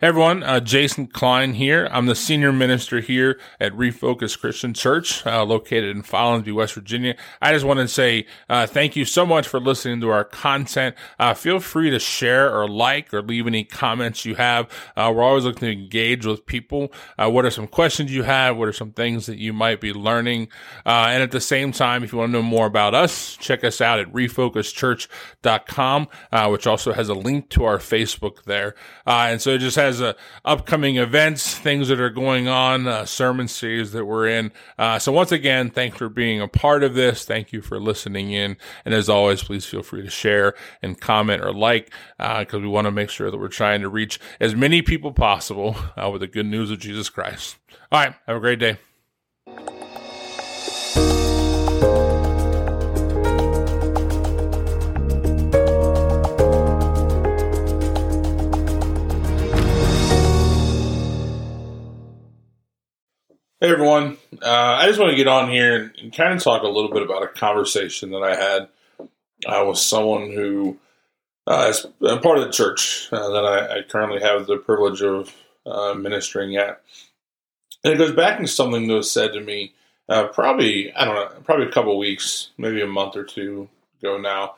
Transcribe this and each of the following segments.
Hey everyone, uh, Jason Klein here. I'm the senior minister here at Refocus Christian Church, uh, located in Follansbee, West Virginia. I just want to say uh, thank you so much for listening to our content. Uh, feel free to share or like or leave any comments you have. Uh, we're always looking to engage with people. Uh, what are some questions you have? What are some things that you might be learning? and at the same time, if you want to know more about us, check us out at refocuschurch.com, which also has a link to our Facebook there. and so it just has uh, upcoming events, things that are going on, uh, sermon series that we're in. Uh, so once again, thanks for being a part of this. Thank you for listening in. And as always, please feel free to share and comment or like, because uh, we want to make sure that we're trying to reach as many people possible uh, with the good news of Jesus Christ. All right. Have a great day. Hey everyone, uh, I just want to get on here and, and, kind of talk a little bit about a conversation that I had uh, with someone who uh, is part of the church uh, that I, I, currently have the privilege of uh, ministering at. And it goes back to something that was said to me uh, probably, I don't know, probably a couple weeks, maybe a month or two ago now.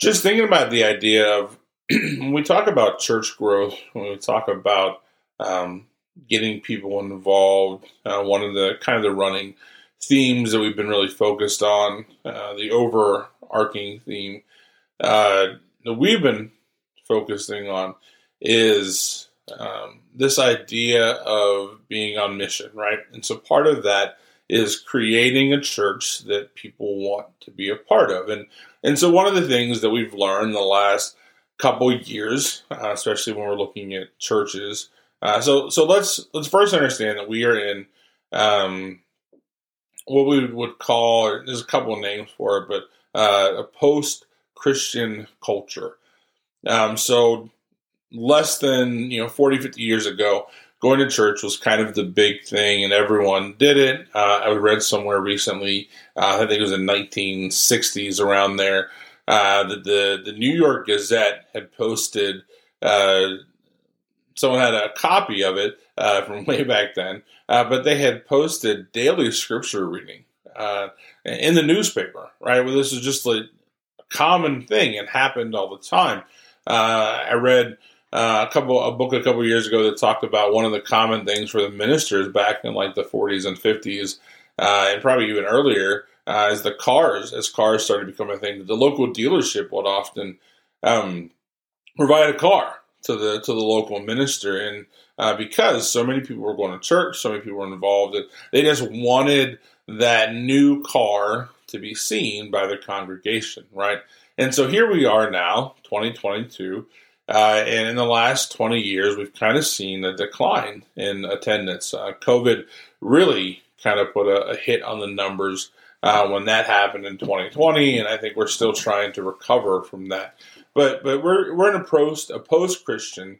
Just thinking about the idea of when we talk about church growth, when we talk about um, getting people involved. Uh, one of the kind of the running themes that we've been really focused on, uh, the overarching theme uh, that we've been focusing on is um, this idea of being on mission, right? And so part of that is creating a church that people want to be a part of. And and so one of the things that we've learned the last couple years, uh, especially when we're looking at churches, uh, so so let's let's first understand that we are in um, what we would call there's a couple of names for it, but uh, a post Christian culture. Um, so less than you know 40, 50 years ago, going to church was kind of the big thing, and everyone did it. Uh, I read somewhere recently, uh, I think it was in 1960s around there, uh, the the New York Gazette had posted uh, someone had a copy of it uh, from way back then, uh, but they had posted daily scripture reading uh, in the newspaper, right? Well, this is just a common thing and happened all the time. Uh, I read uh, a couple a book a couple years ago that talked about one of the common things for the ministers back in like the 40s and 50s, uh, and probably even earlier, as the cars as cars started become a thing. The local dealership would often um, provide a car to the to the local minister, and uh, because so many people were going to church, so many people were involved, they just wanted that new car to be seen by the congregation, right? And so here we are now, 2022. Uh, and in the last 20 years, we've kind of seen a decline in attendance. Uh, COVID really kind of put a, a hit on the numbers uh, when that happened in 2020, and I think we're still trying to recover from that. But but we're we're in a post a post Christian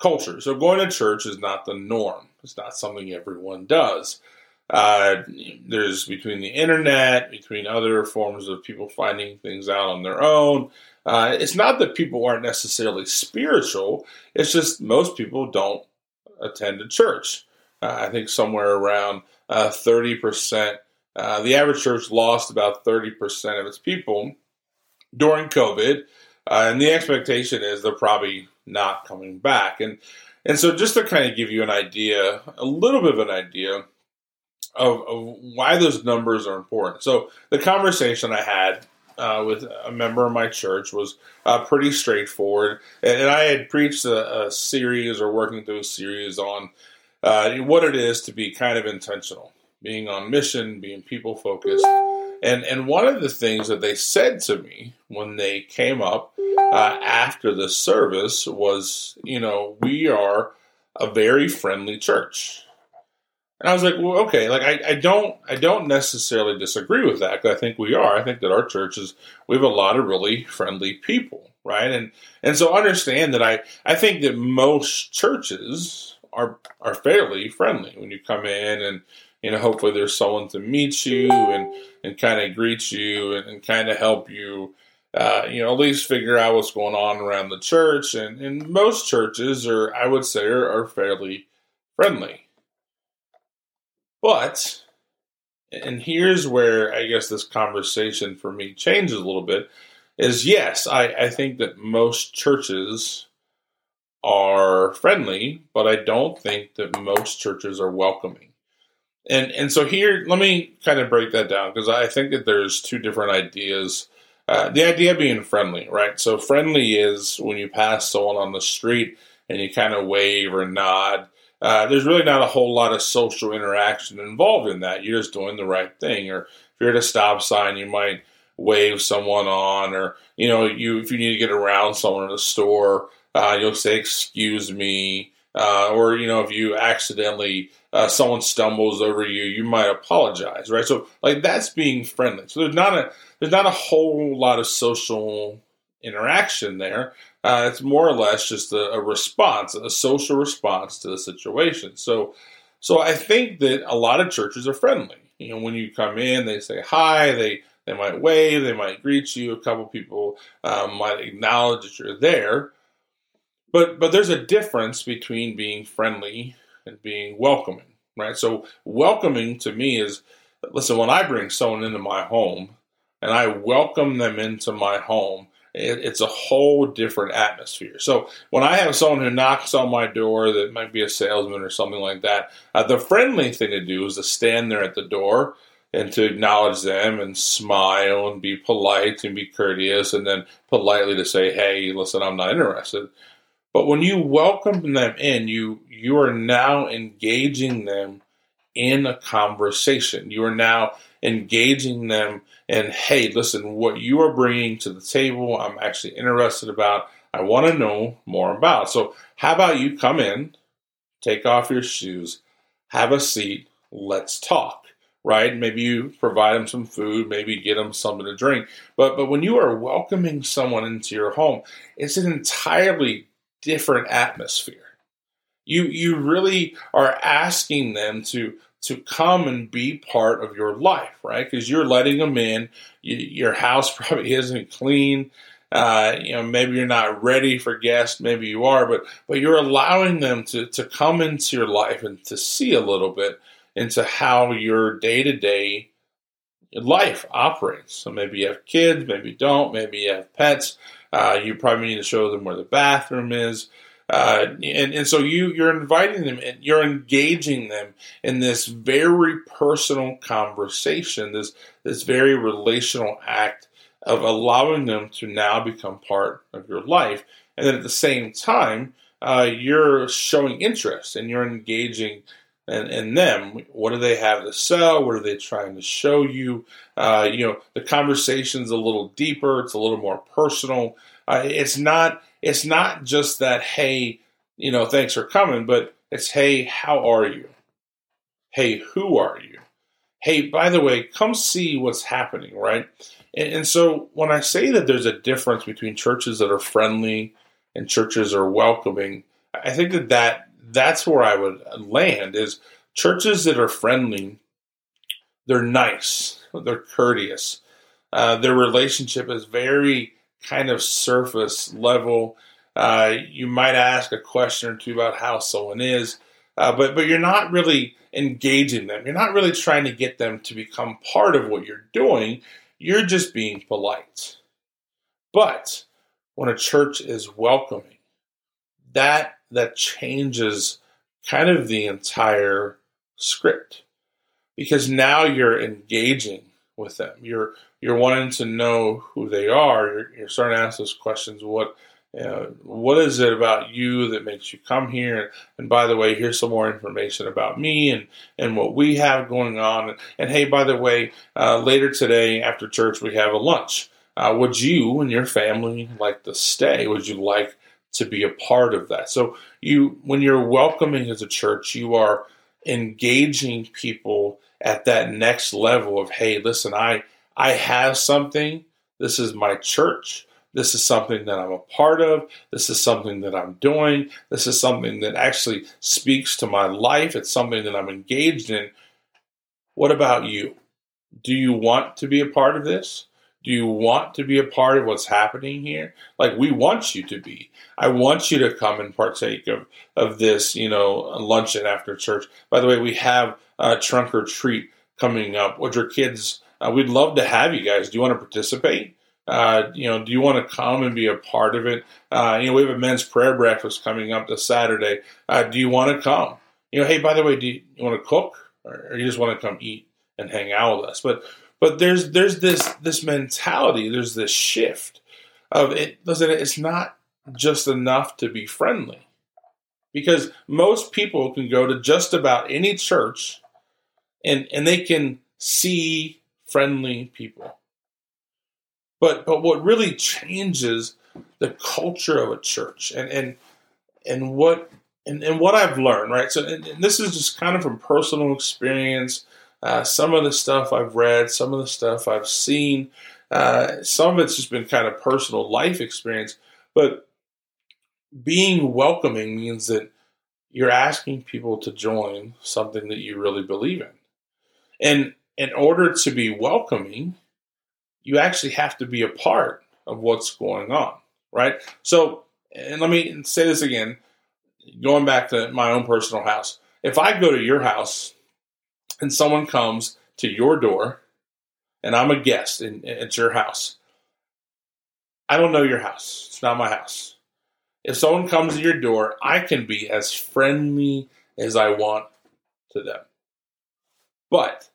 culture, so going to church is not the norm. It's not something everyone does. Uh, there's between the internet, between other forms of people finding things out on their own. Uh, it's not that people aren't necessarily spiritual. It's just most people don't attend a church. Uh, I think somewhere around uh, thirty percent. Uh, the average church lost about thirty percent of its people during COVID uh, and the expectation is they're probably not coming back. And and so just to kind of give you an idea, a little bit of an idea of, of why those numbers are important. So the conversation I had uh, with a member of my church was uh, pretty straightforward, and, and, I had preached a, a, series or working through a series on uh, what it is to be kind of intentional, being on mission, being people focused. And and one of the things that they said to me when they came up uh, after the service was, you know, we are a very friendly church. And I was like, well, okay, like I, I don't I don't necessarily disagree with that because I think we are. I think that our church is we have a lot of really friendly people, right? And and so understand that I I think that most churches are are fairly friendly when you come in and you know, hopefully there's someone to meet you and, and kind of greet you and, and kind of help you uh, you know, at least figure out what's going on around the church. And, and most churches, are I would say, are, are fairly friendly. But, and here's where I guess this conversation for me changes a little bit, is yes, I, I think that most churches are friendly, but I don't think that most churches are welcoming. And and so here, let me kind of break that down because I think that there's two different ideas. Uh, the idea being friendly, right? So friendly is when you pass someone on the street and you kind of wave or nod. Uh, there's really not a whole lot of social interaction involved in that. You're just doing the right thing. Or if you're at a stop sign, you might wave someone on, or you know, you if you need to get around someone in a store, uh, you'll say "excuse me," uh, or you know, if you accidentally uh, someone stumbles over you, you might apologize, right? So like that's being friendly. So there's not a there's not a whole lot of social interaction there. Uh, it's more or less just a, a, response, a social response to the situation. So, so I think that a lot of churches are friendly. You know, when you come in, they say hi, they they might wave, they might greet you. A couple people um, might acknowledge that you're there. But but there's a difference between being friendly and being welcoming, right? So welcoming to me is listen, when I bring someone into my home and I welcome them into my home, it, it's a whole different atmosphere. So when I have someone who knocks on my door that might be a salesman or something like that, uh, the friendly thing to do is to stand there at the door and to acknowledge them and smile and be polite and be courteous and then politely to say, hey, listen, I'm not interested. But when you welcome them in, you you are now engaging them in a conversation. You are now engaging them and hey, listen, what you are bringing to the table, I'm actually interested about. I want to know more about. So, how about you come in, take off your shoes, have a seat, let's talk. Right? Maybe you provide them some food, maybe get them something to drink. But but when you are welcoming someone into your home, it's an entirely different atmosphere. You you really are asking them to to come and be part of your life, right? Because you're letting them in. You, your house probably isn't clean. Uh, you know, maybe you're not ready for guests. Maybe you are, but but you're allowing them to to come into your life and to see a little bit into how your day to day life operates. So maybe you have kids, maybe you don't, maybe you have pets. Uh, you probably need to show them where the bathroom is. Uh, and, and so you, you're inviting them and you're engaging them in this very personal conversation, this, this very relational act of allowing them to now become part of your life. And then at the same time, uh, you're showing interest and you're engaging in, in, them. What do they have to sell? What are they trying to show you? Uh, you know, the conversation's a little deeper. It's a little more personal. Uh, it's not it's not just that hey you know thanks for coming but it's hey how are you hey who are you hey by the way come see what's happening right and, and so when i say that there's a difference between churches that are friendly and churches are welcoming i think that, that that's where i would land is churches that are friendly they're nice they're courteous uh, their relationship is very kind of surface level. Uh, you might ask a question or two about how someone is, uh, but but you're not really engaging them. You're not really trying to get them to become part of what you're doing. You're just being polite. But when a church is welcoming, that that changes kind of the entire script because now you're engaging with them. You're you're wanting to know who they are. You're, you're starting to ask those questions. What what is it about you that makes you come here? And, and, by the way, here's some more information about me and, and what we have going on. And, and hey, by the way, uh, later today after church, we have a lunch. Uh, would you and your family like to stay? Would you like to be a part of that? So you, when you're welcoming as a church, you are engaging people at that next level of, hey, listen, I I have something. This is my church. This is something that I'm a part of. This is something that I'm doing. This is something that actually speaks to my life. It's something that I'm engaged in. What about you? Do you want to be a part of this? Do you want to be a part of what's happening here? Like we want you to be. I want you to come and partake of of this, you know, luncheon after church. By the way, we have a trunk or treat coming up with your kids. Uh, we'd love to have you guys. Do you want to participate? Uh, you know, do you want to come and be a part of it? Uh, you know, we have a men's prayer breakfast coming up this Saturday. Uh, do you want to come? You know, hey, by the way, do you, you want to cook or, or you just want to come eat and hang out with us? But but there's there's this this mentality, there's this shift of it. Listen, it's not just enough to be friendly, because most people can go to just about any church, and and they can see friendly people but but what really changes the culture of a church and and and what and, and what I've learned, right? So and, and this is just kind of from personal experience. Uh, some of the stuff I've read, some of the stuff I've seen, uh, some of it's just been kind of personal life experience. But being welcoming means that you're asking people to join something that you really believe in. And in order to be welcoming, you actually have to be a part of what's going on, right? So, and let me say this again, going back to my own personal house. If I go to your house and someone comes to your door and I'm a guest and it's your house, I don't know your house. It's not my house. If someone comes to your door, I can be as friendly as I want to them. But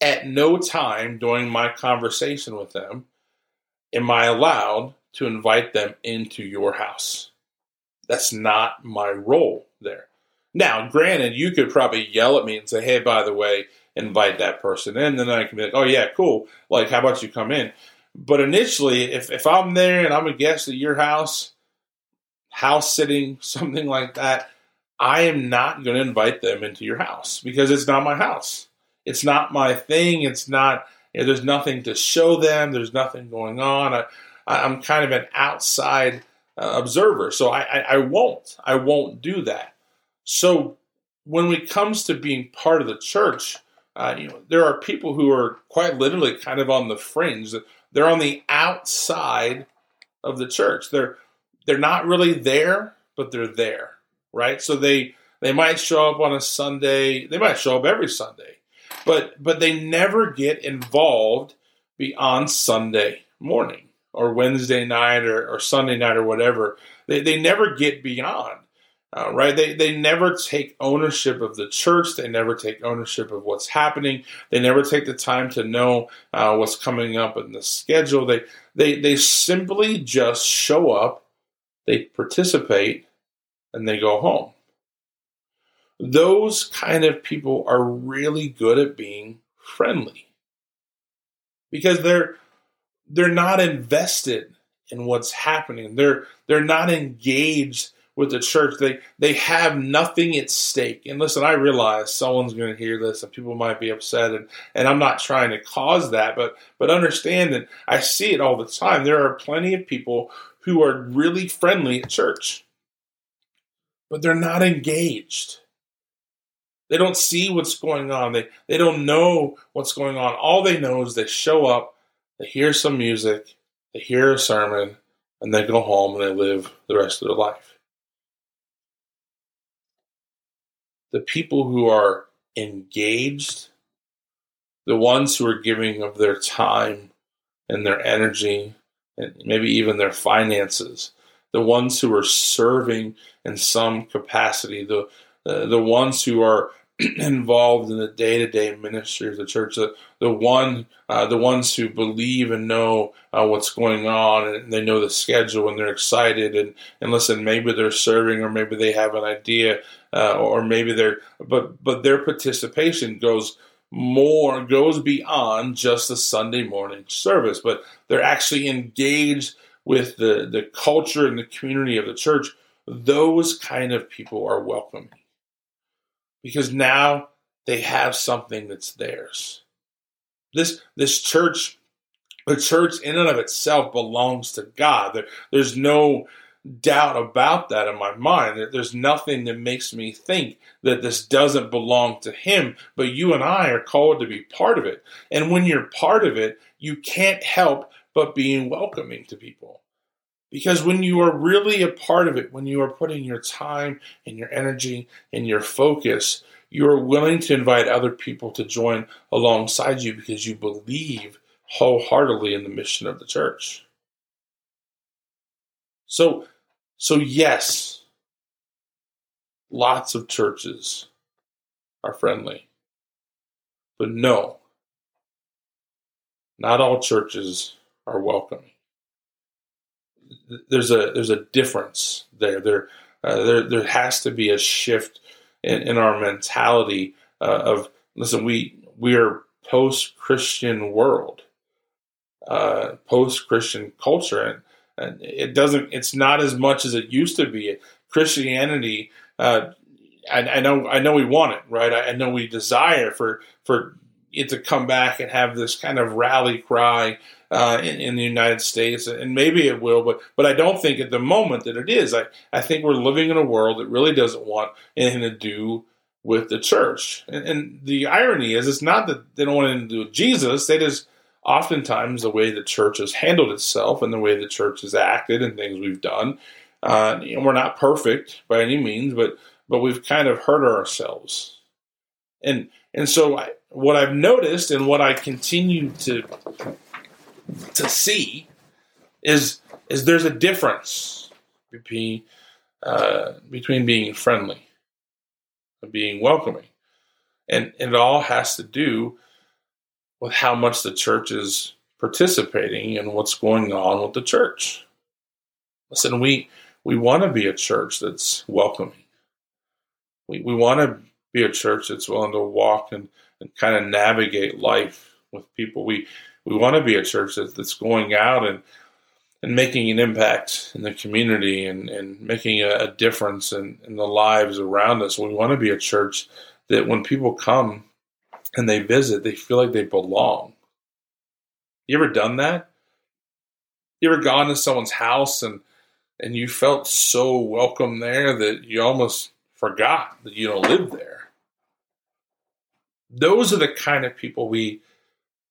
at no time during my conversation with them am I allowed to invite them into your house. That's not my role there. Now, granted, you could probably yell at me and say, hey, by the way, invite that person in. Then I can be like, oh, yeah, cool. Like, how about you come in? But initially, if, if I'm there and I'm a guest at your house, house sitting, something like that, I am not going to invite them into your house because it's not my house it's not my thing. It's not. You know, there's nothing to show them. There's nothing going on. I, I'm kind of an outside uh, observer, so I, I, I won't. I won't do that. So when it comes to being part of the church, uh, you know, there are people who are quite literally kind of on the fringe. They're on the outside of the church. They're they're not really there, but they're there, right? So they they might show up on a Sunday. They might show up every Sunday but but they never get involved beyond Sunday morning or Wednesday night or, or Sunday night or whatever. They they never get beyond. Uh, right? They they never take ownership of the church. They never take ownership of what's happening. They never take the time to know uh, what's coming up in the schedule. They they they simply just show up. They participate, and they go home those kind of people are really good at being friendly because they're they're not invested in what's happening they're they're not engaged with the church they they have nothing at stake and listen i realize someone's going to hear this and people might be upset and and i'm not trying to cause that but but understand that i see it all the time there are plenty of people who are really friendly at church but they're not engaged they don't see what's going on. They they don't know what's going on. All they know is they show up, they hear some music, they hear a sermon, and they go home and they live the rest of their life. The people who are engaged, the ones who are giving of their time and their energy and maybe even their finances, the ones who are serving in some capacity, the the, the ones who are involved in the day to day ministry of the church, the the one uh, the ones who believe and know uh, what's going on and they know the schedule and they're excited and and listen, maybe they're serving or maybe they have an idea uh, or maybe they're but but their participation goes more goes beyond just the Sunday morning service, but they're actually engaged with the the culture and the community of the church. Those kind of people are welcoming because now they have something that's theirs. This this church, the church in and of itself belongs to God. There, there's no doubt about that in my mind. There's nothing that makes me think that this doesn't belong to him, but you and I are called to be part of it. And when you're part of it, you can't help but being welcoming to people. Because when you are really a part of it, when you are putting your time and your energy and your focus, you are willing to invite other people to join alongside you because you believe wholeheartedly in the mission of the church. So, so yes, lots of churches are friendly. But no, not all churches are welcoming. There's a there's a difference there. There uh, there there has to be a shift in, in our mentality uh, of listen. We we are post Christian world, uh, post Christian culture, and and it doesn't. It's not as much as it used to be. Christianity. Uh, I, I, know. I know we want it, right? I, I, know we desire for for it to come back and have this kind of rally cry uh, in, in, the United States, and maybe it will, but but I don't think at the moment that it is. I I think we're living in a world that really doesn't want anything to do with the church, and, and the irony is, it's not that they don't want anything to do with Jesus. They just oftentimes the way the church has handled itself and the way the church has acted and things we've done. Uh, we're not perfect by any means, but but we've kind of hurt ourselves. And and so I, what I've noticed and what I continue to to see is is there's a difference between uh, between being friendly and being welcoming, and, and it all has to do with how much the church is participating and what's going on with the church. Listen, we we want to be a church that's welcoming. We we want to be a church that's willing to walk and, and kind of navigate life with people. We we want to be a church that, that's going out and and making an impact in the community and, and making a, a difference in, in the lives around us. We want to be a church that when people come and they visit, they feel like they belong. You ever done that? You ever gone to someone's house and and you felt so welcome there that you almost forgot that you don't live there? Those are the kind of people we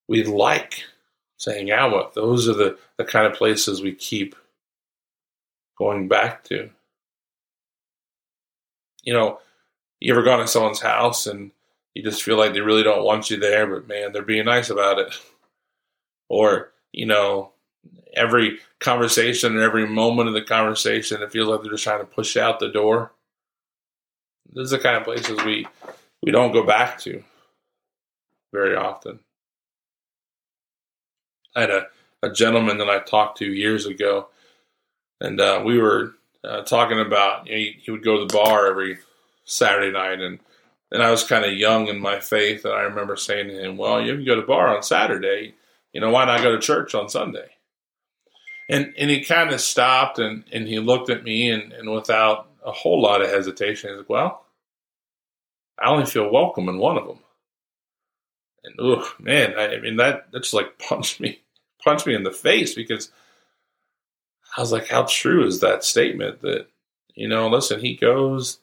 we like to hang out with. Those are the, the kind of places we keep going back to. You know, you ever gone to someone's house and you just feel like they really don't want you there, but man, they're being nice about it. Or, you know, every conversation and every moment of the conversation, it feels like they're just trying to push out the door. This is the kind of places we we don't go back to very often. I had a, a gentleman that I talked to years ago, and uh, we were uh, talking about you know, he, he would go to the bar every Saturday night, and and I was kind of young in my faith, and I remember saying to him, "Well, you can go to bar on Saturday. You know, why not go to church on Sunday?" And and he kind of stopped and and he looked at me, and and without a whole lot of hesitation, he's like, "Well, I only feel welcome in one of them." And oh man, I, I mean that that just like punched me punched me in the face because I was like, "How true is that statement?" That you know, listen, he goes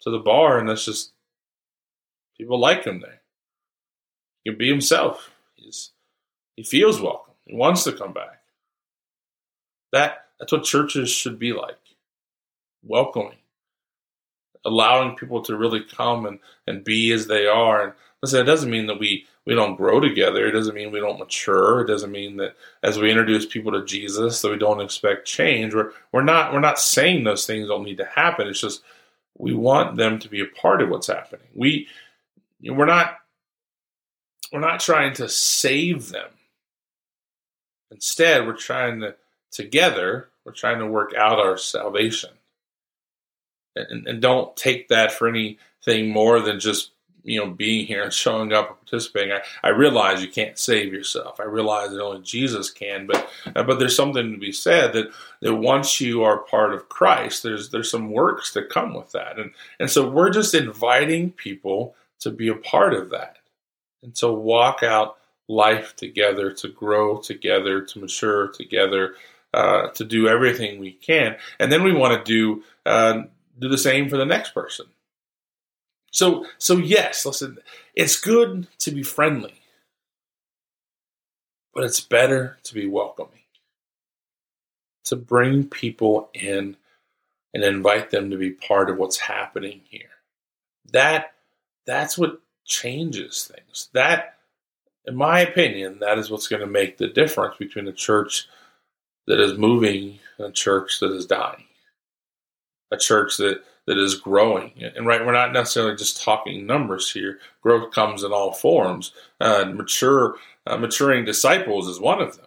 to the bar, and that's just People like him there. He can be himself. He's he feels welcome. He wants to come back. That that's what churches should be like. Welcoming. Allowing people to really come and, and be as they are. And listen, it doesn't mean that we, we don't grow together. It doesn't mean we don't mature. It doesn't mean that as we introduce people to Jesus that we don't expect change. We're we're not we're not saying those things don't need to happen. It's just we want them to be a part of what's happening. We we're not we're not trying to save them. Instead, we're trying to together, we're trying to work out our salvation. And, and don't take that for anything more than just you know being here and showing up and participating. I, I realize you can't save yourself. I realize that only Jesus can, but uh, but there's something to be said that that once you are part of Christ, there's there's some works that come with that, and and so we're just inviting people to be a part of that and to walk out life together, to grow together, to mature together, uh, to do everything we can, and then we want to do uh, do the same for the next person. So, so yes, listen, it's good to be friendly, but it's better to be welcoming. To bring people in and invite them to be part of what's happening here. That that's what changes things. That in my opinion, that is what's going to make the difference between a church that is moving and a church that is dying. A church that that is growing. And right, we're not necessarily just talking numbers here. Growth comes in all forms. Uh, mature, uh, maturing disciples is one of them.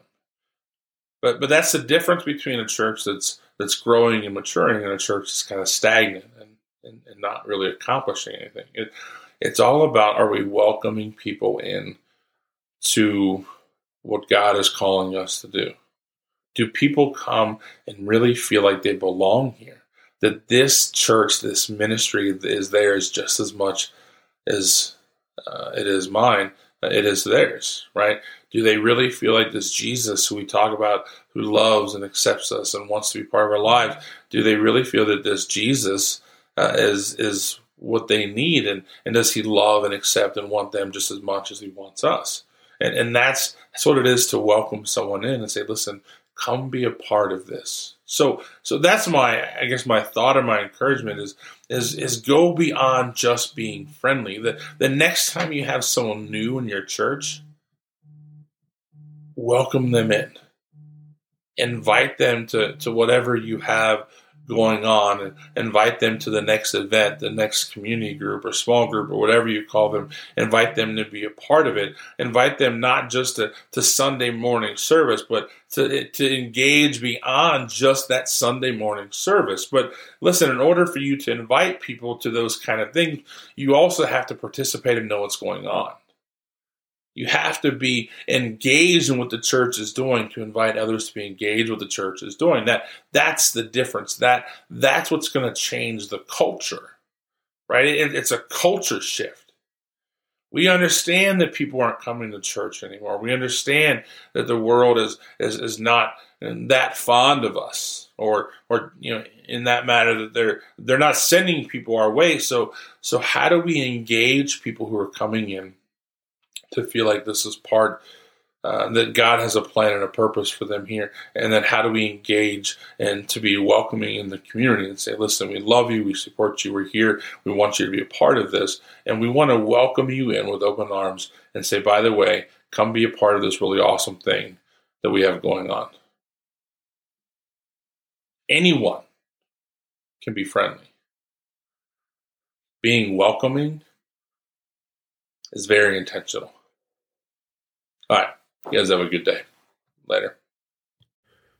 But but that's the difference between a church that's that's growing and maturing and a church that's kind of stagnant and, and, and not really accomplishing anything. It, it's all about are we welcoming people in to what God is calling us to do? Do people come and really feel like they belong here? That this church, this ministry is theirs just as much as uh, it is mine. It is theirs, right? Do they really feel like this Jesus who we talk about, who loves and accepts us and wants to be part of our lives, do they really feel that this Jesus uh, is is what they need, and and does he love and accept and want them just as much as he wants us? And and that's that's what it is to welcome someone in and say, listen, come be a part of this. So so that's my I guess my thought or my encouragement is is is go beyond just being friendly. The the next time you have someone new in your church, welcome them in. Invite them to, to whatever you have going on and invite them to the next event, the next community group or small group or whatever you call them. Invite them to be a part of it. Invite them not just to, to Sunday morning service, but to, to engage beyond just that Sunday morning service. But listen, in order for you to invite people to those kind of things, you also have to participate and know what's going on. You have to be engaged in what the church is doing to invite others to be engaged with the church is doing. That that's the difference. That that's what's going to change the culture, right? It, it's a culture shift. We understand that people aren't coming to church anymore. We understand that the world is is, is not that fond of us, or or you know, in that matter that they're they're not sending people our way. So so how do we engage people who are coming in? To feel like this is part uh, that God has a plan and a purpose for them here, and then how do we engage and to be welcoming in the community and say, "Listen, we love you, we support you, we're here, we want you to be a part of this, and we want to welcome you in with open arms and say, by the way, come be a part of this really awesome thing that we have going on." Anyone can be friendly. Being welcoming is very intentional. All right. You guys have a good day. Later.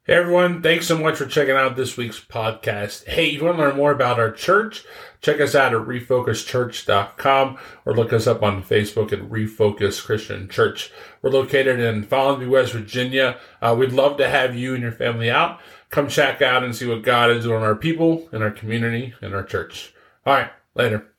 Hey everyone, thanks so much for checking out this week's podcast. Hey, you want to learn more about our church, check us out at refocuschurch.com or look us up on Facebook at Refocus Christian Church. We're located in Follansbee, West Virginia. Uh, we'd love to have you and your family out. Come check out and see what God is doing in our people, in our community, in our church. All right, later.